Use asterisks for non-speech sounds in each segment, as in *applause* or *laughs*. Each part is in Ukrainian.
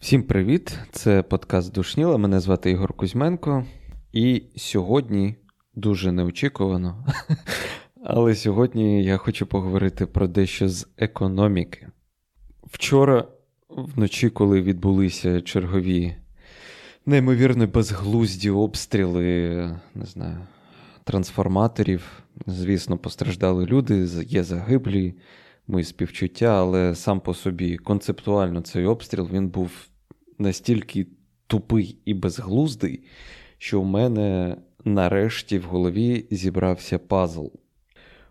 Всім привіт! Це подкаст Душніла. Мене звати Ігор Кузьменко. І сьогодні дуже неочікувано. *laughs* Але сьогодні я хочу поговорити про дещо з економіки. Вчора, вночі, коли відбулися чергові неймовірно безглузді обстріли, не знаю, трансформаторів, звісно, постраждали люди, є загиблі, мої співчуття, але сам по собі концептуально цей обстріл він був настільки тупий і безглуздий, що у мене нарешті в голові зібрався пазл.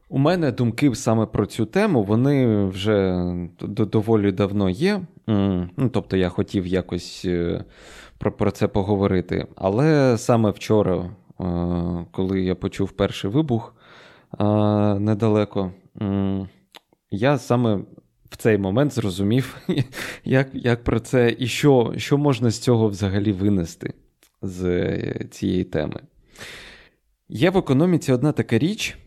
У мене думки саме про цю тему, вони вже доволі давно є. Ну, Тобто я хотів якось е, про, про це поговорити. Але саме вчора, е, коли я почув перший вибух е, недалеко, я саме в цей момент зрозумів, *laughs* як як про це і що, що можна з цього взагалі винести з цієї теми. Є в економіці одна така річ.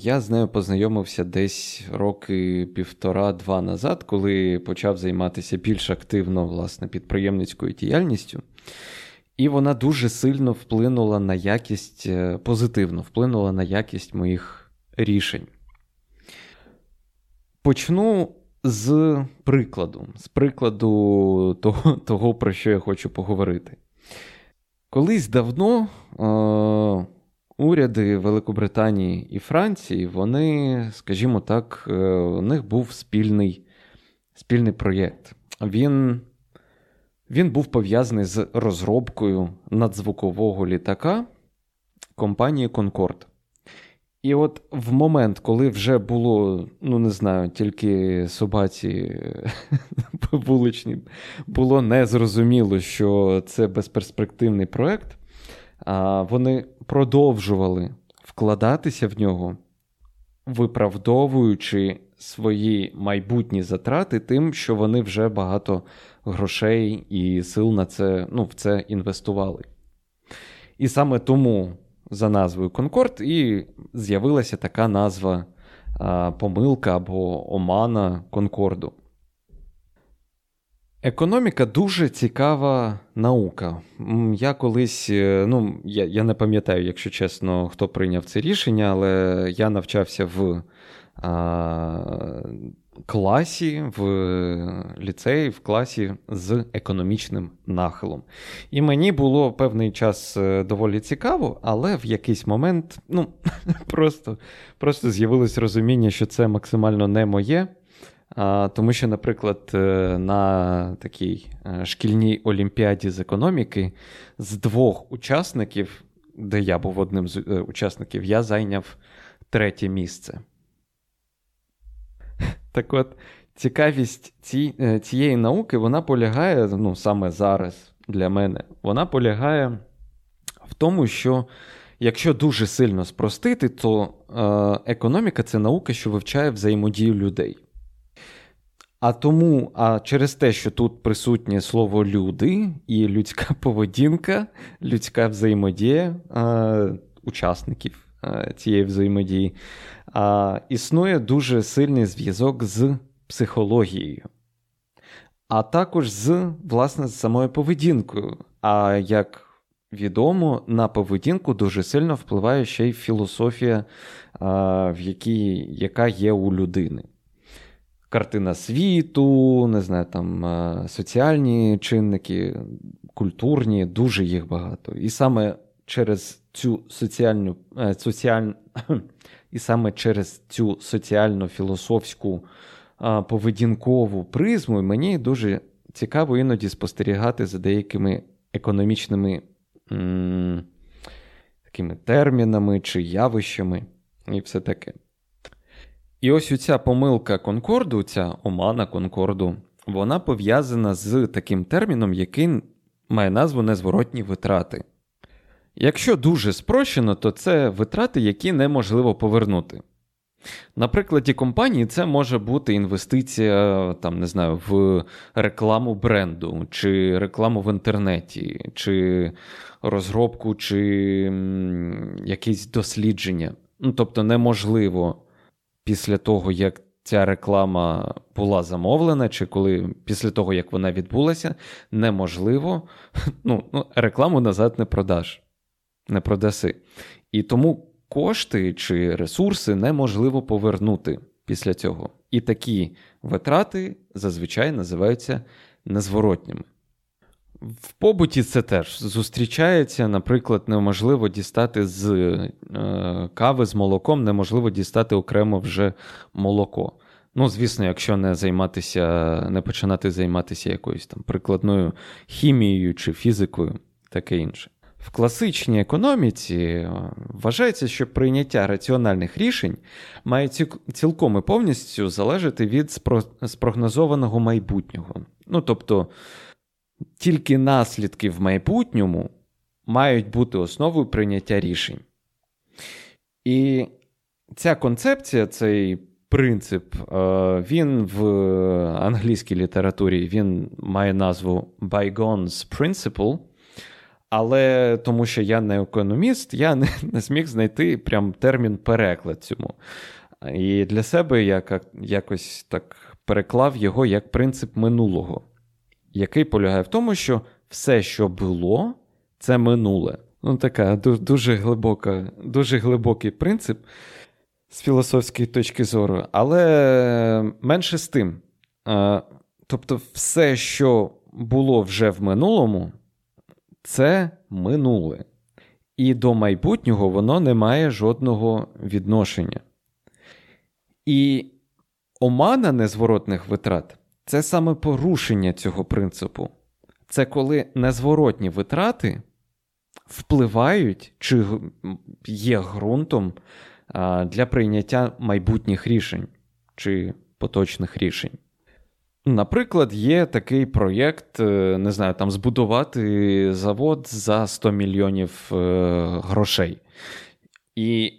Я з нею познайомився десь роки півтора-два назад, коли почав займатися більш активно власне, підприємницькою діяльністю. І вона дуже сильно вплинула на якість, е, позитивно вплинула на якість моїх рішень. Почну з прикладу, з прикладу того, *laughs* того про що я хочу поговорити. Колись давно. Е- уряди Великобританії і Франції, вони, скажімо так, е, у них був спільний спільний проєкт. Він він був пов'язаний з розробкою надзвукового літака компанії Concord. І от в момент, коли вже було, ну не знаю, тільки собаці *laughs* вуличні, було незрозуміло, що це безперспективний проєкт, вони продовжували вкладатися в нього, виправдовуючи свої майбутні затрати тим, що вони вже багато грошей і сил на це, ну, в це інвестували. І саме тому за назвою Конкорд і з'явилася така назва а, помилка або омана Конкорду. Економіка дуже цікава наука. Я колись, е, ну я я не пам'ятаю, якщо чесно, хто прийняв це рішення, але я навчався в класі, в ліцеї, в класі з економічним нахилом. І мені було певний час е, доволі цікаво, але в якийсь момент ну, *laughs* просто, просто з'явилось розуміння, що це максимально не моє. Тому що, наприклад, е, на такій е, шкільній олімпіаді з економіки з двох учасників, де я був одним з е, учасників, я зайняв третє місце. Так от, цікавість цієї науки вона полягає, ну, саме зараз для мене, вона полягає в тому, що якщо дуже сильно спростити, то економіка це наука, що вивчає взаємодію людей. А тому, а через те, що тут присутнє слово люди і людська *laughs* поведінка, людська взаємодія а, учасників цієї взаємодії, а, існує дуже сильний зв'язок з психологією, а також з власне з самою поведінкою. А як відомо, на поведінку дуже сильно впливає ще й філософія, в якій, яка є у людини картина світу, не знаю, там е, соціальні чинники, культурні, дуже їх багато. І саме через цю соціальну е, соціаль... *clears throat* і саме через цю соціально-філософську е, поведінкову призму мені дуже цікаво іноді спостерігати за деякими економічними м- такими термінами чи явищами, і все таке. І ось ця помилка Конкорду, ця омана Конкорду, вона пов'язана з таким терміном, який має назву незворотні витрати. Якщо дуже спрощено, то це витрати, які неможливо повернути. На прикладі компанії це може бути інвестиція там, не знаю, в рекламу бренду, чи рекламу в інтернеті, чи розробку, чи якісь дослідження. Ну, Тобто неможливо після того, як ця реклама була замовлена, чи коли після того, як вона відбулася, неможливо *laughs* ну, ну, рекламу назад не продаш, не продаси. І тому кошти чи ресурси неможливо повернути після цього. І такі витрати зазвичай називаються незворотніми. В побуті це теж зустрічається, наприклад, неможливо дістати з е, кави з молоком, неможливо дістати окремо вже молоко. Ну, звісно, якщо не займатися, не починати займатися якоюсь там прикладною хімією чи фізикою, таке інше. В класичній економіці е, вважається, що прийняття раціональних рішень має цілком і повністю залежати від спрогнозованого майбутнього. Ну, тобто, тільки наслідки в майбутньому мають бути основою прийняття рішень. І ця концепція, цей принцип, е, він в англійській літературі він має назву Bygones Principle. Але тому що я не економіст, я не, *laughs* не зміг знайти прям термін переклад цьому. І для себе я якось так переклав його як принцип минулого, який полягає в тому, що все, що було, це минуле. Ну, така дуже глибока, дуже глибокий принцип з філософської точки зору, але менше з тим. Тобто, все, що було вже в минулому це минуле. І до майбутнього воно не має жодного відношення. І омана незворотних витрат це саме порушення цього принципу. Це коли незворотні витрати впливають чи є ґрунтом для прийняття майбутніх рішень чи поточних рішень. Наприклад, є такий проєкт, е, не знаю, там збудувати завод за 100 мільйонів е, грошей. І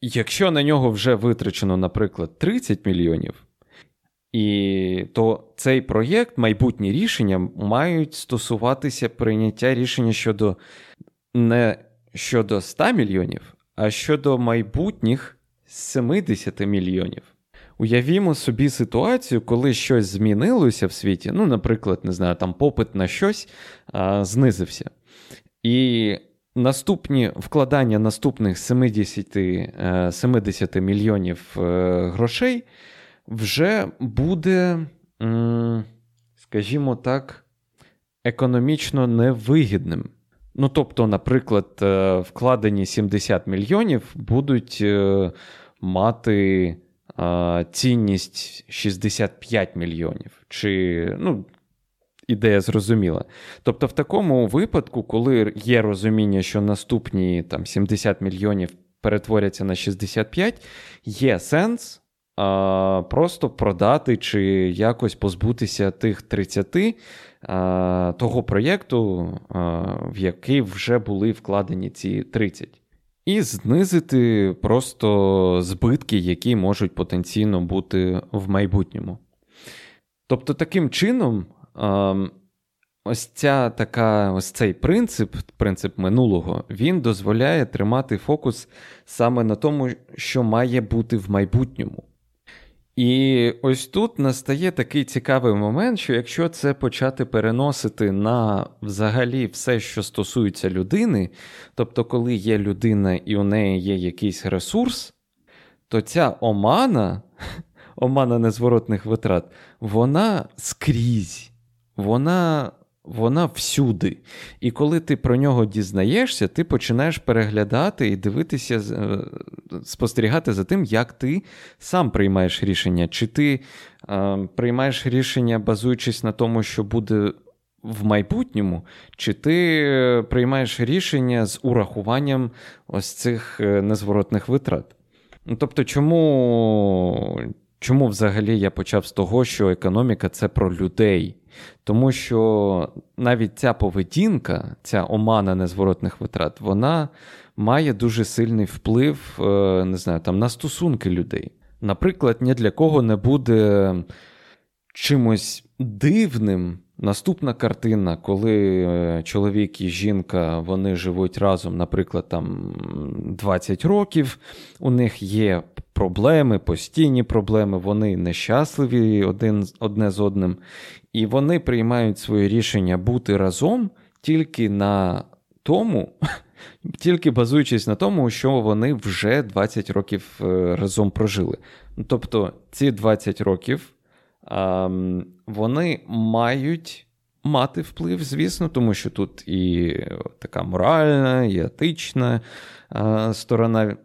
якщо на нього вже витрачено, наприклад, 30 мільйонів, і то цей проєкт, майбутні рішення мають стосуватися прийняття рішення щодо не щодо 100 мільйонів, а щодо майбутніх 70 мільйонів. Уявімо собі ситуацію, коли щось змінилося в світі. Ну, наприклад, не знаю, там попит на щось а, знизився. І наступні вкладання наступних 70 70 е, мільйонів е, грошей вже буде, скажімо так, економічно невигідним. Ну, тобто, наприклад, е, вкладені 70 мільйонів будуть мати цінність 65 мільйонів. Чи, ну, Ідея зрозуміла. Тобто, в такому випадку, коли є розуміння, що наступні там, 70 мільйонів перетворяться на 65, є сенс просто продати чи якось позбутися тих 30 а, того проєкту, в який вже були вкладені ці 30 і знизити просто збитки, які можуть потенційно бути в майбутньому. Тобто, таким чином, ось ця така, ось цей принцип, принцип минулого, він дозволяє тримати фокус саме на тому, що має бути в майбутньому. І ось тут настає такий цікавий момент, що якщо це почати переносити на взагалі все, що стосується людини, тобто, коли є людина і у неї є якийсь ресурс, то ця омана, *laughs* омана незворотних витрат, вона скрізь, вона вона всюди. І коли ти про нього дізнаєшся, ти починаєш переглядати і дивитися, е, спостерігати за тим, як ти сам приймаєш рішення. Чи ти е, приймаєш рішення, базуючись на тому, що буде в майбутньому, чи ти е, приймаєш рішення з урахуванням ось цих е, незворотних витрат? Ну, Тобто, чому, чому взагалі я почав з того, що економіка це про людей? Тому що навіть ця поведінка, ця омана незворотних витрат, вона має дуже сильний вплив е, не знаю, там, на стосунки людей. Наприклад, ні для кого не буде чимось дивним Наступна картина, коли е, чоловік і жінка вони живуть разом, наприклад, там 20 років, у них є проблеми, постійні проблеми, вони нещасливі один, одне з одним, і вони приймають своє рішення бути разом тільки на тому, *laughs* тільки базуючись на тому, що вони вже 20 років е, разом прожили. Тобто ці 20 років вони мають мати вплив, звісно, тому що тут і така моральна, і етична сторона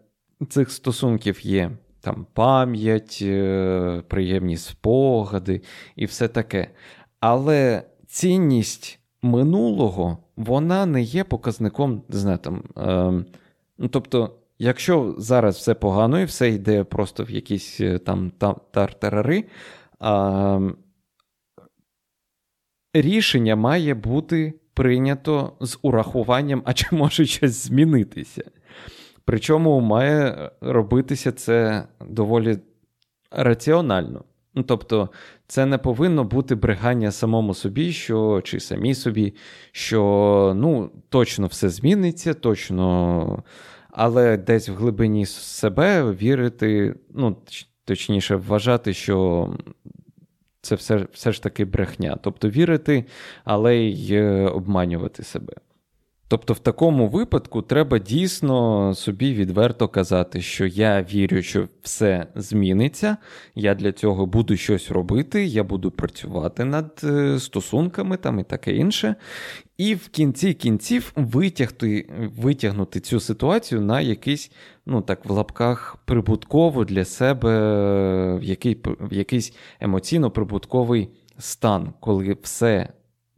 цих стосунків є. Там пам'ять, е, приємні спогади і все таке. Але цінність минулого вона не є показником, не знаю, там, е, ну, тобто, якщо зараз все погано і все йде просто в якісь е, там тартарари, е, рішення має бути прийнято з урахуванням, а чи може щось змінитися. Причому має робитися це доволі раціонально. Ну, Тобто, це не повинно бути бригання самому собі, що чи самі собі, що ну, точно все зміниться, точно, але десь в глибині себе вірити, ну, точніше, вважати, що це все все ж таки брехня. Тобто вірити, але й е, обманювати себе. Тобто, в такому випадку треба дійсно собі відверто казати, що я вірю, що все зміниться, я для цього буду щось робити, я буду працювати над е, стосунками там і таке інше. І в кінці кінців витягти, витягнути цю ситуацію на якийсь, ну так, в лапках прибутково для себе, в, який, в якийсь емоційно-прибутковий стан, коли все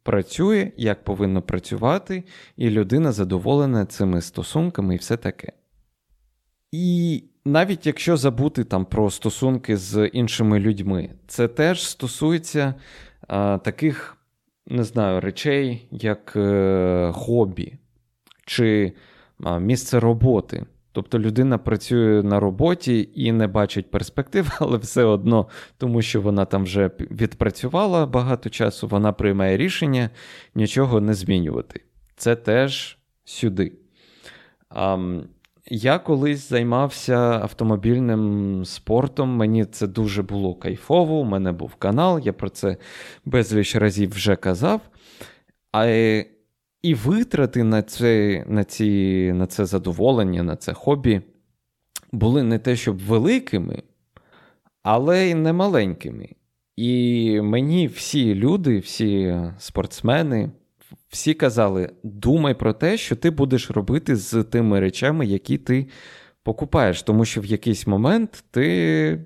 працює, як повинно працювати, і людина задоволена цими стосунками і все таке. І навіть якщо забути там про стосунки з іншими людьми, це теж стосується а, таких, не знаю, речей, як е, хобі чи а, місце роботи. Тобто людина працює на роботі і не бачить перспектив, *laughs* але все одно, тому що вона там вже відпрацювала багато часу, вона приймає рішення нічого не змінювати. Це теж сюди. А, я колись займався автомобільним спортом, мені це дуже було кайфово. У мене був канал, я про це безліч разів вже казав. А і витрати на це на, ці, на це задоволення, на це хобі були не те, щоб великими, але й не маленькими. І мені всі люди, всі спортсмени, всі казали: думай про те, що ти будеш робити з тими речами, які ти покупаєш. Тому що в якийсь момент ти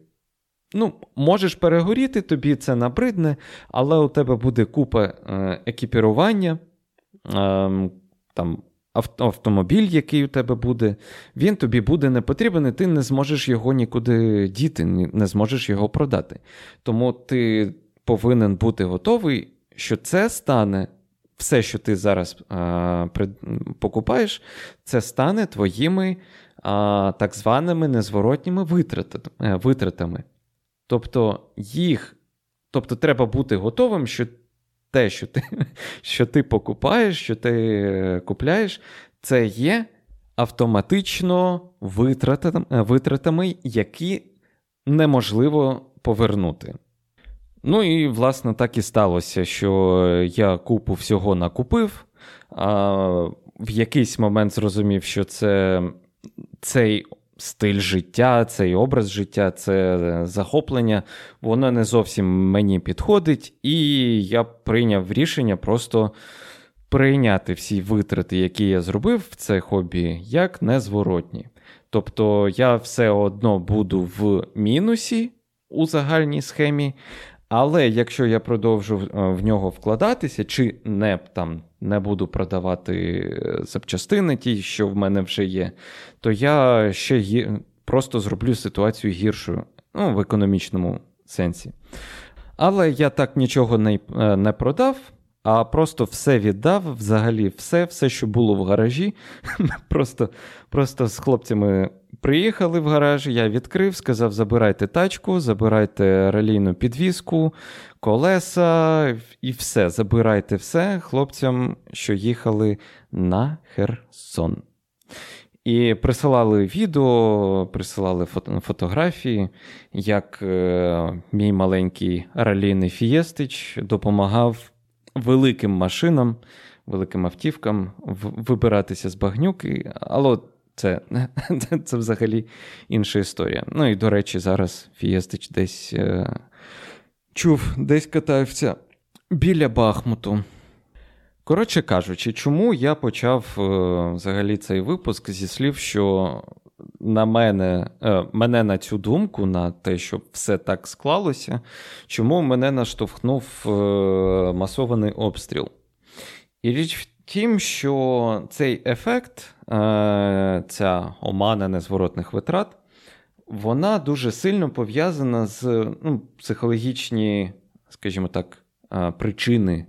ну, можеш перегоріти, тобі це набридне, але у тебе буде купа е, екіпірування. Ем, там автомобіль, який у тебе буде, він тобі буде не потрібен, і ти не зможеш його нікуди діти, не зможеш його продати. Тому ти повинен бути готовий, що це стане. Все, що ти зараз а, покупаєш, це стане твоїми а, так званими незворотніми е, витратами. Тобто їх, тобто треба бути готовим, що те, що ти *laughs* що ти покупаєш, що ти купляєш, це є автоматично витратами, витратами, які неможливо повернути. Ну і, власне, так і сталося, що я купу всього накупив, а в якийсь момент зрозумів, що це цей стиль життя, цей образ життя, це захоплення, воно не зовсім мені підходить, і я прийняв рішення просто прийняти всі витрати, які я зробив в це хобі, як незворотні. Тобто я все одно буду в мінусі у загальній схемі, але якщо я продовжу е, в нього вкладатися, чи не там не буду продавати е, запчастини, ті, що в мене вже є, то я ще гі... просто зроблю ситуацію гіршою ну, в економічному сенсі. Але я так нічого не, е, не продав. А просто все віддав, взагалі, все, все, що було в гаражі. *laughs* Просто просто з хлопцями Приїхали в гараж, я відкрив, сказав: забирайте тачку, забирайте ралійну підвіску, колеса і все. Забирайте все хлопцям, що їхали на Херсон. І присилали відео, присилали фото, фотографії, як е, мій маленький ралійний фієстич допомагав великим машинам, великим автівкам вибиратися з багнюки. Але це, *laughs* це, взагалі інша історія. Ну і до речі, зараз Фієстич десь е, чув, десь катався біля Бахмуту. Коротше кажучи, чому я почав е, взагалі цей випуск зі слів, що на мене е, мене на цю думку, на те, щоб все так склалося, чому мене наштовхнув е, масований обстріл? І річ тім, що цей ефект, ця омана незворотних витрат, вона дуже сильно пов'язана з ну, психологічні, скажімо так, причини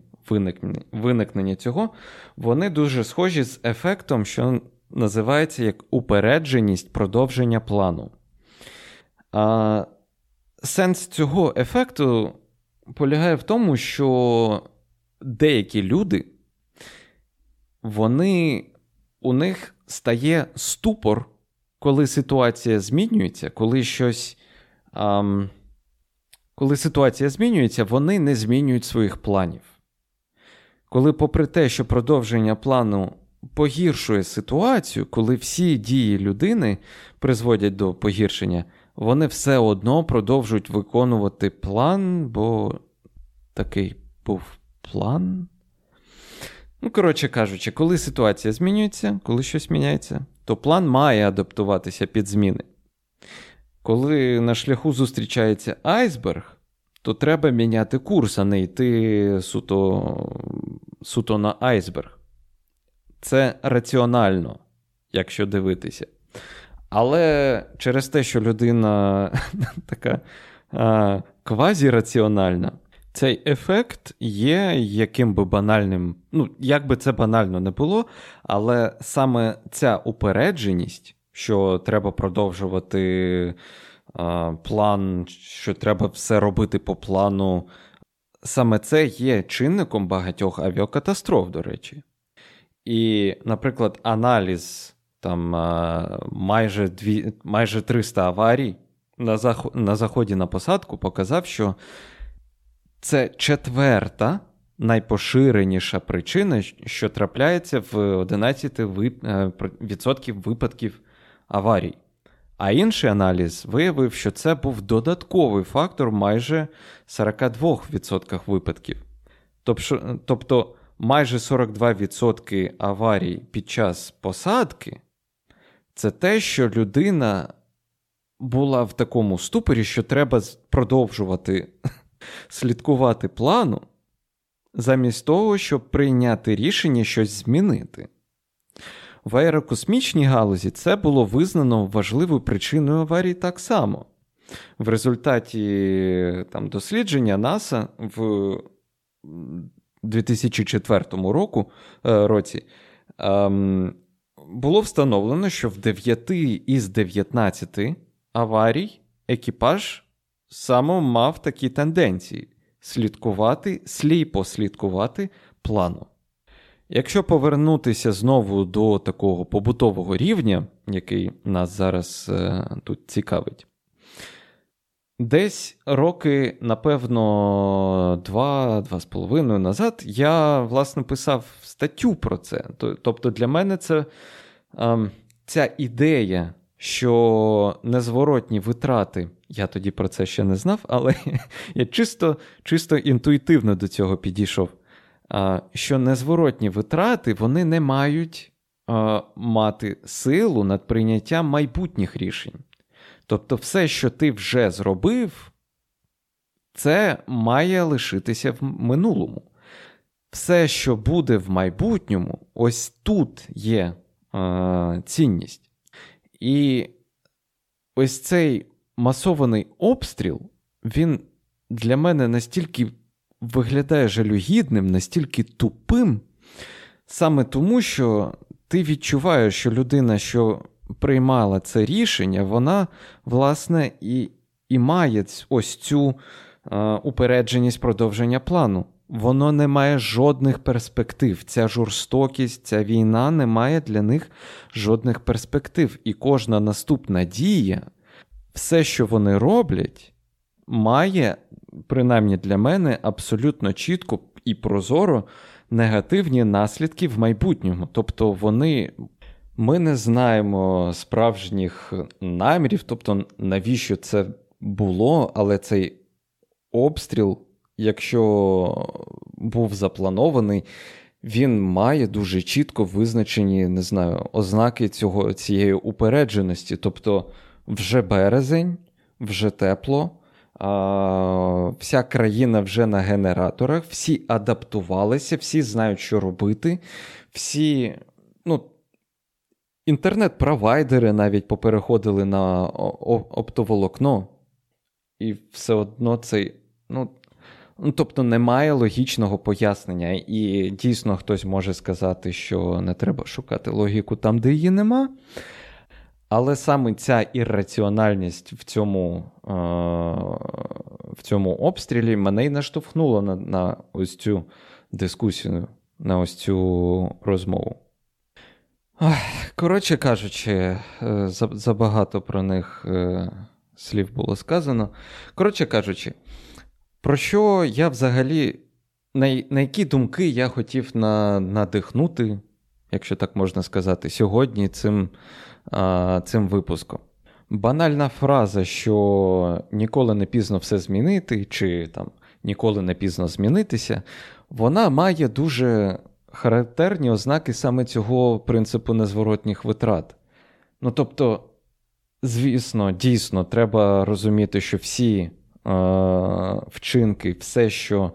виникнення цього, вони дуже схожі з ефектом, що називається як упередженість продовження плану. А, Сенс цього ефекту полягає в тому, що деякі люди, вони, у них стає ступор, коли ситуація змінюється, коли щось. А, коли ситуація змінюється, вони не змінюють своїх планів коли, попри те, що продовження плану погіршує ситуацію, коли всі дії людини призводять до погіршення, вони все одно продовжують виконувати план, бо такий був план. Ну, коротше кажучи, коли ситуація змінюється, коли щось міняється, то план має адаптуватися під зміни. Коли на шляху зустрічається айсберг, то треба міняти курс, а не йти суто суто на айсберг. Це раціонально, якщо дивитися. Але через те, що людина *laughs* така а, квазіраціональна, цей ефект є яким би банальним, ну, як би це банально не було, але саме ця упередженість, що треба продовжувати а, план, що треба все робити по плану, саме це є чинником багатьох авіакатастроф, до речі. І, наприклад, аналіз там майже дві, майже 300 аварій на, зах... на заході на посадку показав, що це четверта найпоширеніша причина, що трапляється в 11% е, випадків аварій. А інший аналіз виявив, що це був додатковий фактор майже 42% випадків. Тобто майже 42% аварій під час посадки це те, що людина була в такому ступорі, що треба продовжувати слідкувати плану, замість того, щоб прийняти рішення щось змінити. В аерокосмічній галузі це було визнано важливою причиною аварії так само. В результаті там, дослідження НАСА в 2004 року, е, році ем, було встановлено, що в 9 із 19 аварій екіпаж саме мав такі тенденції слідкувати, сліпо слідкувати плану. Якщо повернутися знову до такого побутового рівня, який нас зараз е, тут цікавить, десь роки, напевно, два-два з половиною назад я, власне, писав статтю про це. Тобто, для мене це е, ця ідея, що незворотні витрати, я тоді про це ще не знав, але *laughs* я чисто, чисто інтуїтивно до цього підійшов що незворотні витрати вони не мають мати силу над прийняттям майбутніх рішень. Тобто, все, що ти вже зробив, це має лишитися в минулому. Все, що буде в майбутньому, ось тут є цінність. І ось цей масований обстріл, він для мене настільки виглядає жалюгідним, настільки тупим, саме тому, що ти відчуваєш, що людина, що приймала це рішення, вона, власне, і і має ось цю е, упередженість продовження плану. Воно не має жодних перспектив. Ця жорстокість, ця війна не має для них жодних перспектив. І кожна наступна дія, все, що вони роблять, має, принаймні для мене, абсолютно чітко і прозоро негативні наслідки в майбутньому. Тобто вони. Ми не знаємо справжніх намірів, тобто навіщо це було, але цей обстріл, якщо був запланований, він має дуже чітко визначені, не знаю, ознаки цього, цієї упередженості. Тобто, вже березень, вже тепло, а, вся країна вже на генераторах, всі адаптувалися, всі знають, що робити, всі, ну, інтернет-провайдери навіть попереходили на оптоволокно і все одно цей. ну, ну, Тобто немає логічного пояснення. І дійсно хтось може сказати, що не треба шукати логіку там, де її нема. Але саме ця ірраціональність в цьому е- в цьому обстрілі мене й наштовхнула на на ось цю дискусію, на ось цю розмову. Коротше кажучи, е, забагато про них е, слів було сказано. Коротше кажучи, про що я взагалі, на на які думки я хотів на, надихнути, якщо так можна сказати, сьогодні цим, а, цим випуском. Банальна фраза, що ніколи не пізно все змінити, чи там ніколи не пізно змінитися, вона має дуже характерні ознаки саме цього принципу незворотніх витрат. Ну тобто, Звісно, дійсно, треба розуміти, що всі вчинки, все, що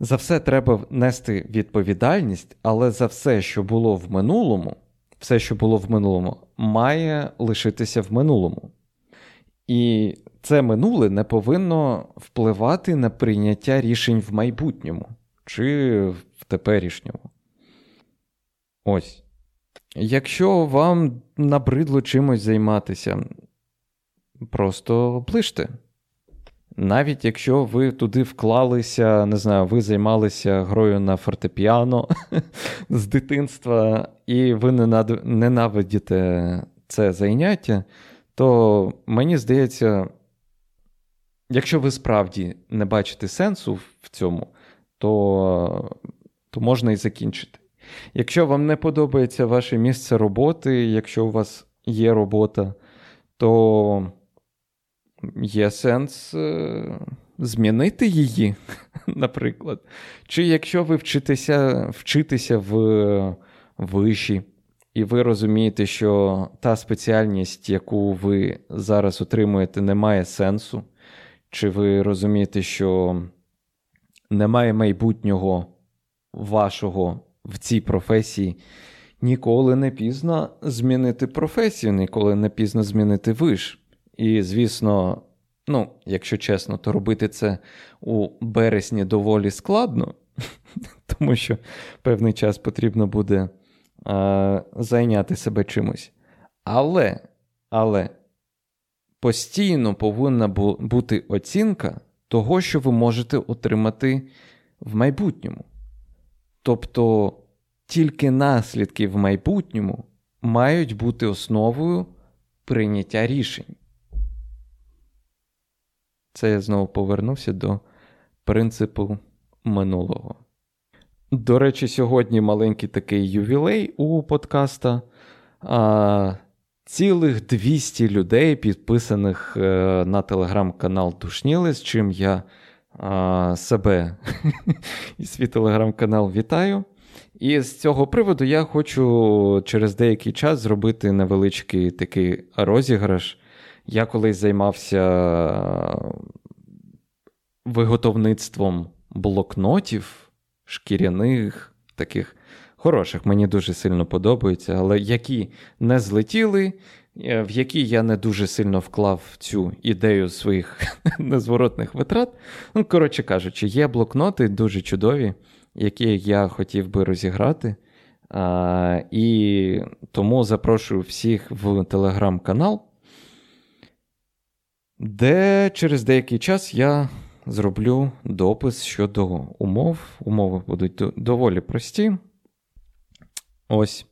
за все треба нести відповідальність, але за все, що було в минулому, все, що було в минулому, має лишитися в минулому. І це минуле не повинно впливати на прийняття рішень в майбутньому чи в теперішньому. Ось. Якщо вам набридло чимось займатися, просто оближте. Навіть якщо ви туди вклалися, не знаю, ви займалися грою на фортепіано *laughs* з дитинства, і ви ненавидіте це заняття, то мені здається, якщо ви справді не бачите сенсу в цьому, то, то можна і закінчити. Якщо вам не подобається ваше місце роботи, якщо у вас є робота, то є сенс е, змінити її, *laughs* наприклад. Чи якщо ви вчитеся вчитеся в виші, і ви розумієте, що та спеціальність, яку ви зараз отримуєте, не має сенсу, чи ви розумієте, що немає майбутнього вашого в цій професії. Ніколи не пізно змінити професію, ніколи не пізно змінити виш. І, звісно, ну, якщо чесно, то робити це у березні доволі складно, *laughs* тому що певний час потрібно буде а, зайняти себе чимось. Але, але постійно повинна бути оцінка того, що ви можете отримати в майбутньому. Тобто тільки наслідки в майбутньому мають бути основою прийняття рішень. Це я знову повернувся до принципу минулого. До речі, сьогодні маленький такий ювілей у подкаста. А, Цілих 200 людей, підписаних е, на телеграм-канал Душніли, з чим я а, себе *laughs* і свій телеграм-канал вітаю. І з цього приводу я хочу через деякий час зробити невеличкий такий розіграш. Я колись займався виготовництвом блокнотів, шкіряних, таких хороших, мені дуже сильно подобаються, але які не злетіли, Е, в якій я не дуже сильно вклав цю ідею своїх *laughs* незворотних витрат. Ну, коротше кажучи, є блокноти дуже чудові, які я хотів би розіграти. А, І тому запрошую всіх в телеграм-канал, де через деякий час я зроблю допис щодо умов. Умови будуть доволі прості. Ось.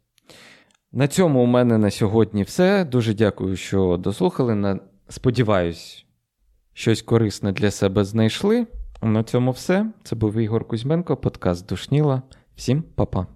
На цьому у мене на сьогодні все. Дуже дякую, що дослухали. Сподіваюсь, щось корисне для себе знайшли. На цьому все. Це був Ігор Кузьменко, подкаст Душніла. Всім па-па.